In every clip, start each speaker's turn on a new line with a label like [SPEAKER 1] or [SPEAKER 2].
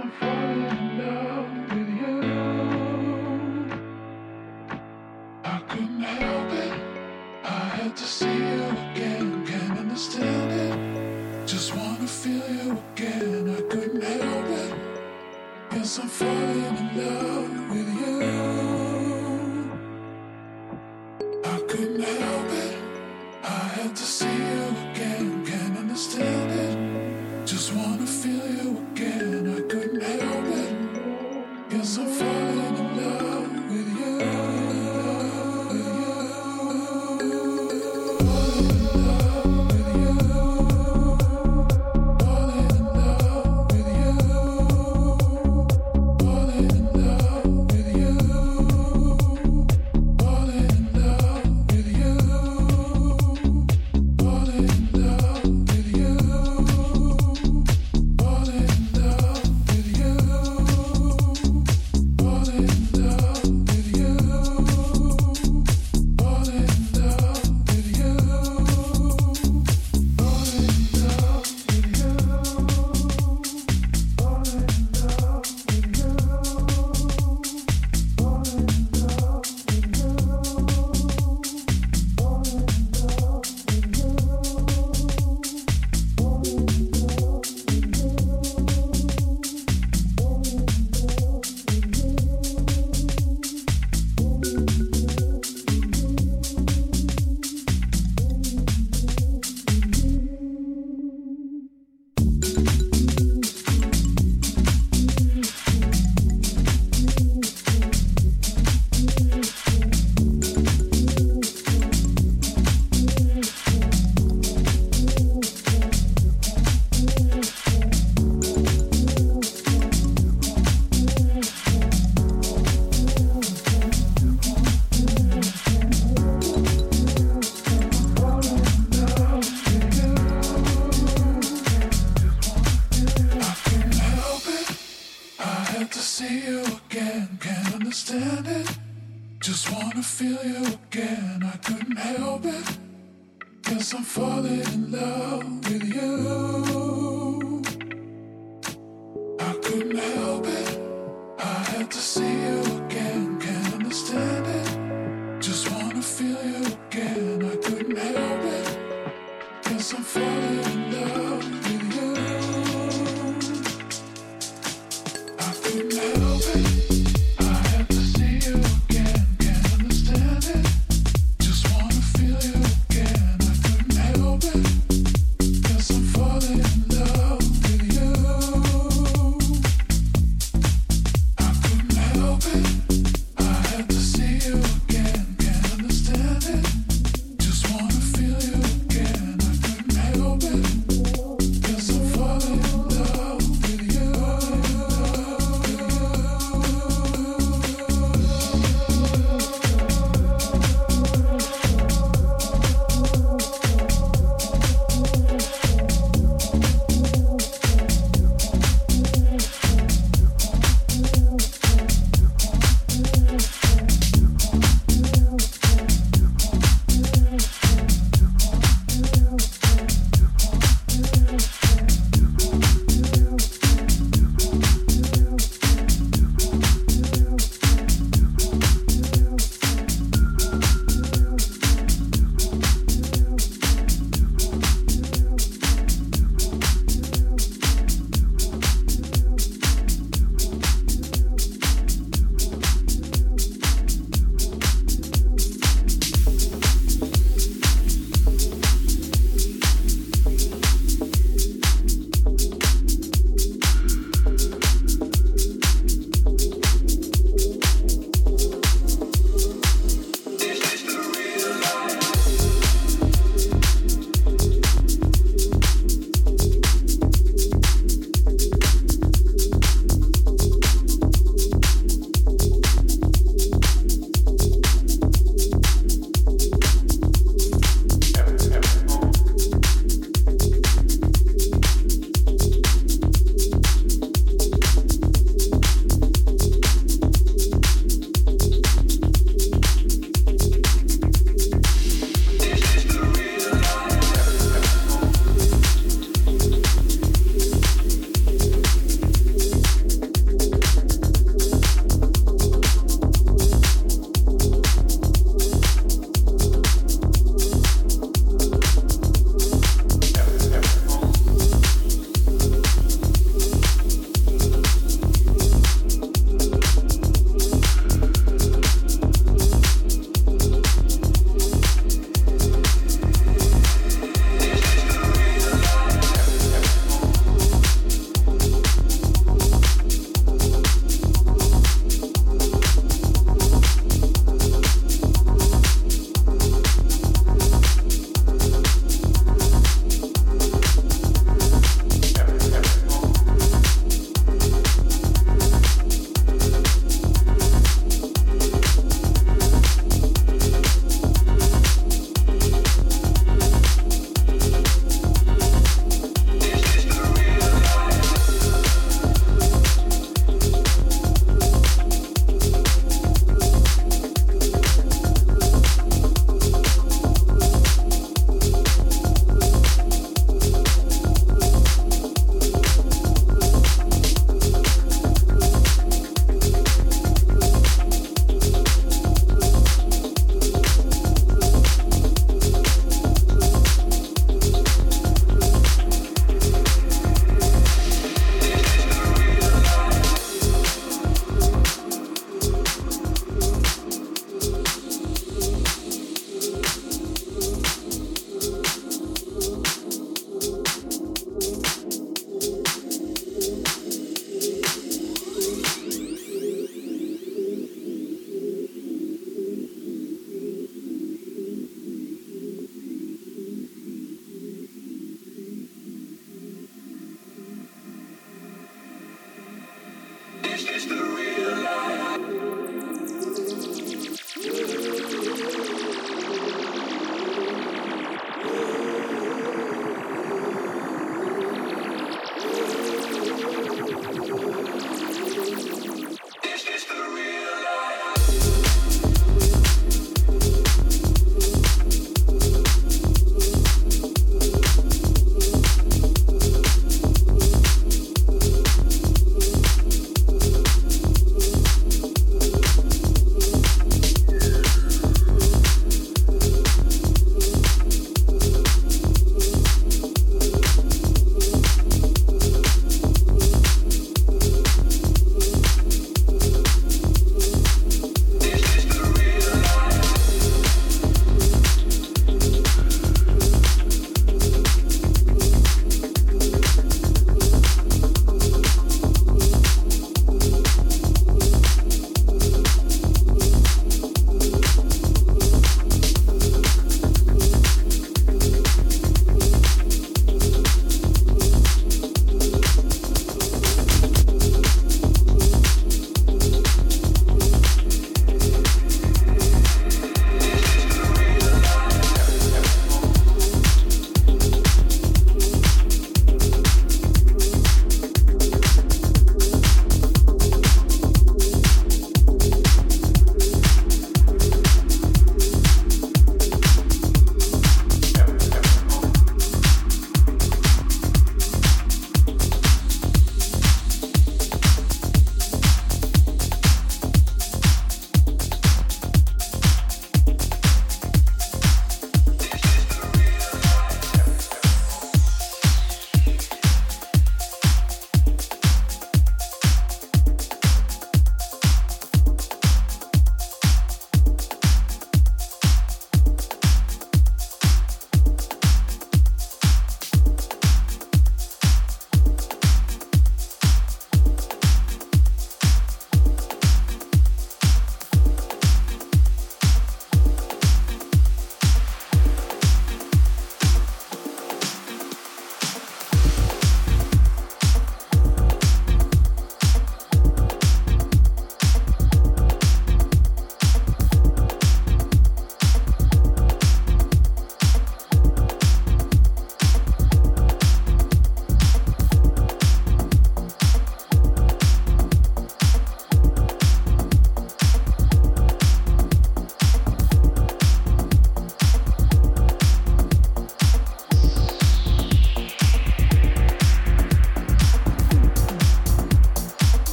[SPEAKER 1] I'm falling in love with you. I couldn't help it. I had to see you again. Can't understand it. Just wanna feel you again. I couldn't help it. Yes, I'm falling in love with you.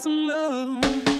[SPEAKER 1] some love.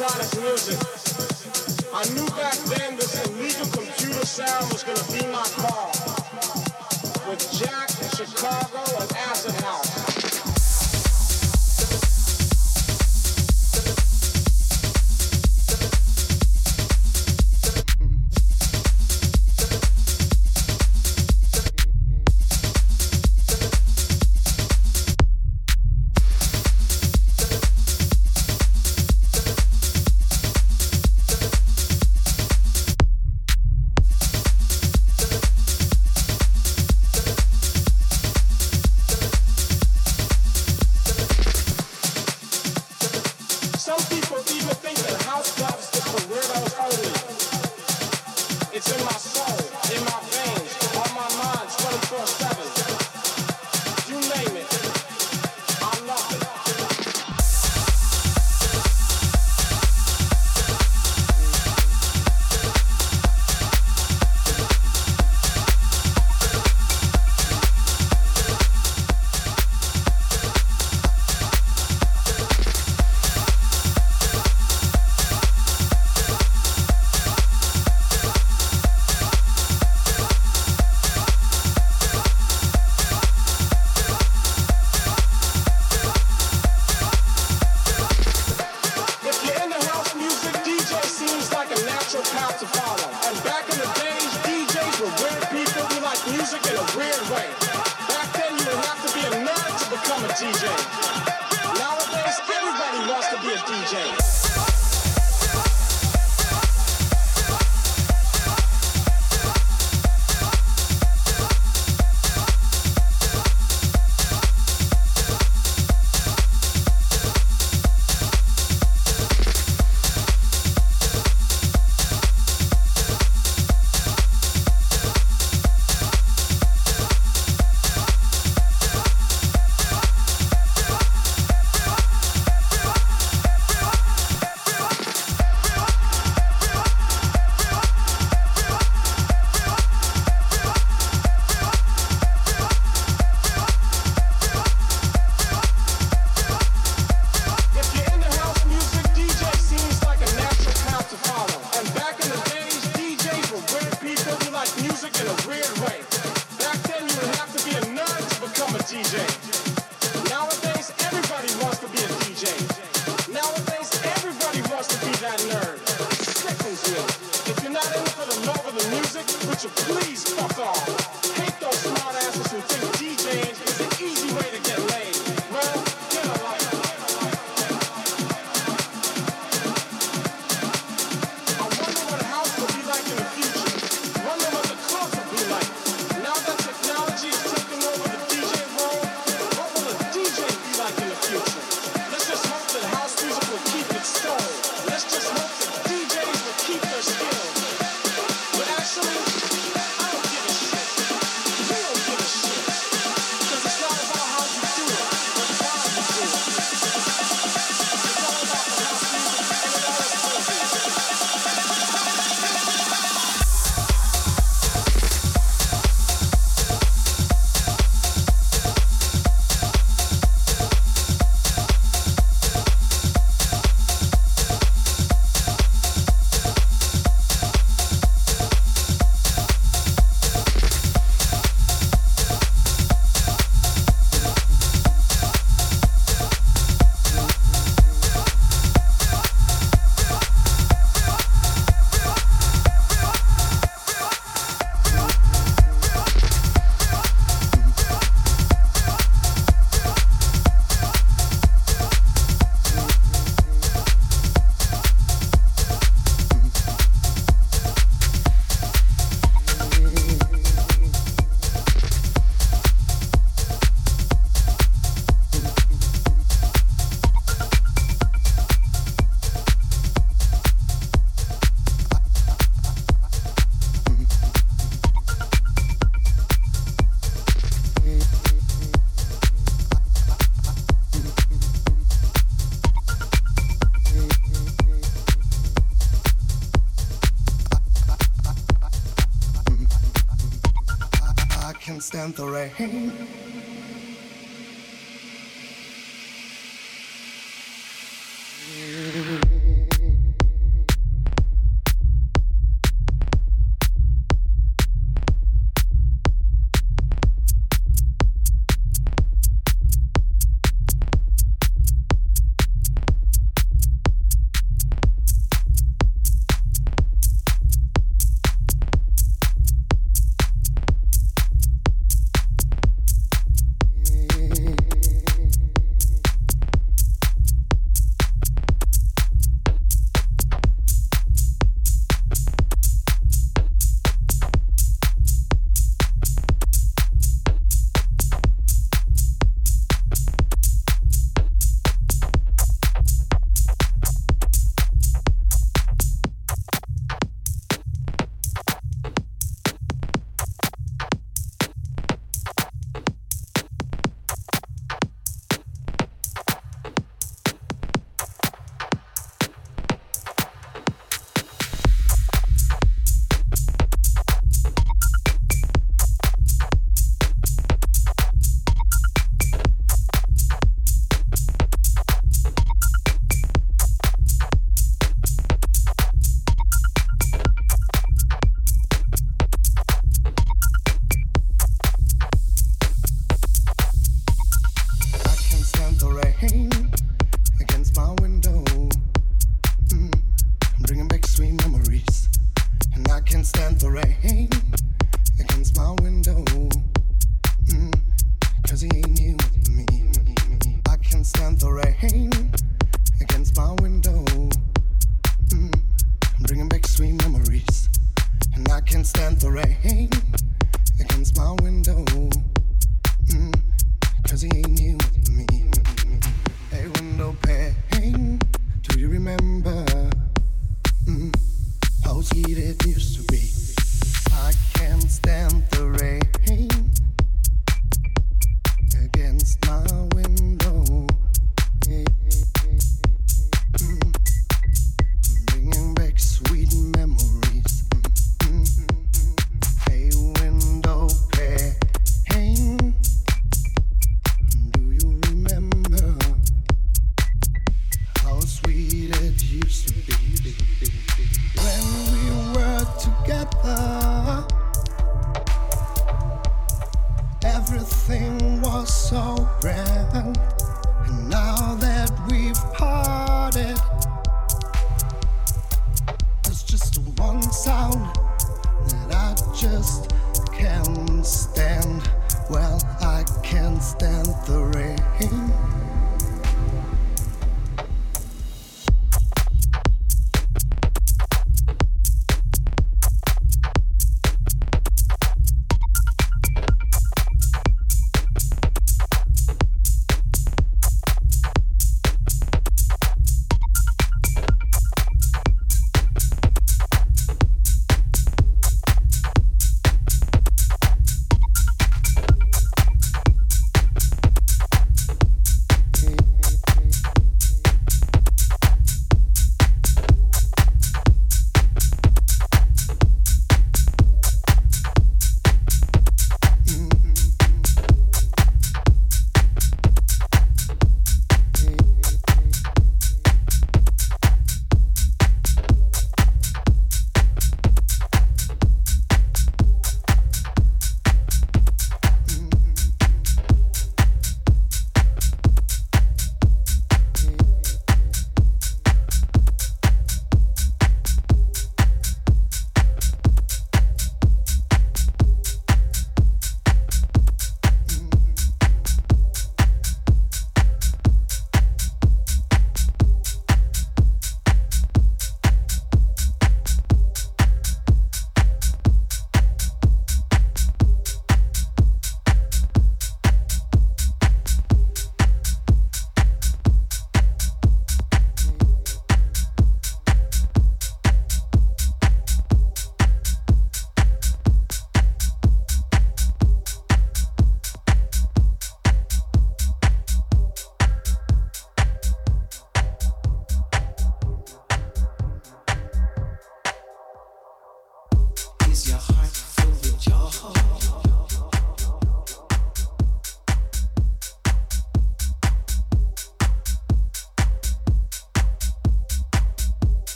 [SPEAKER 2] Heard
[SPEAKER 3] just can't stand. Well, I can't stand the rain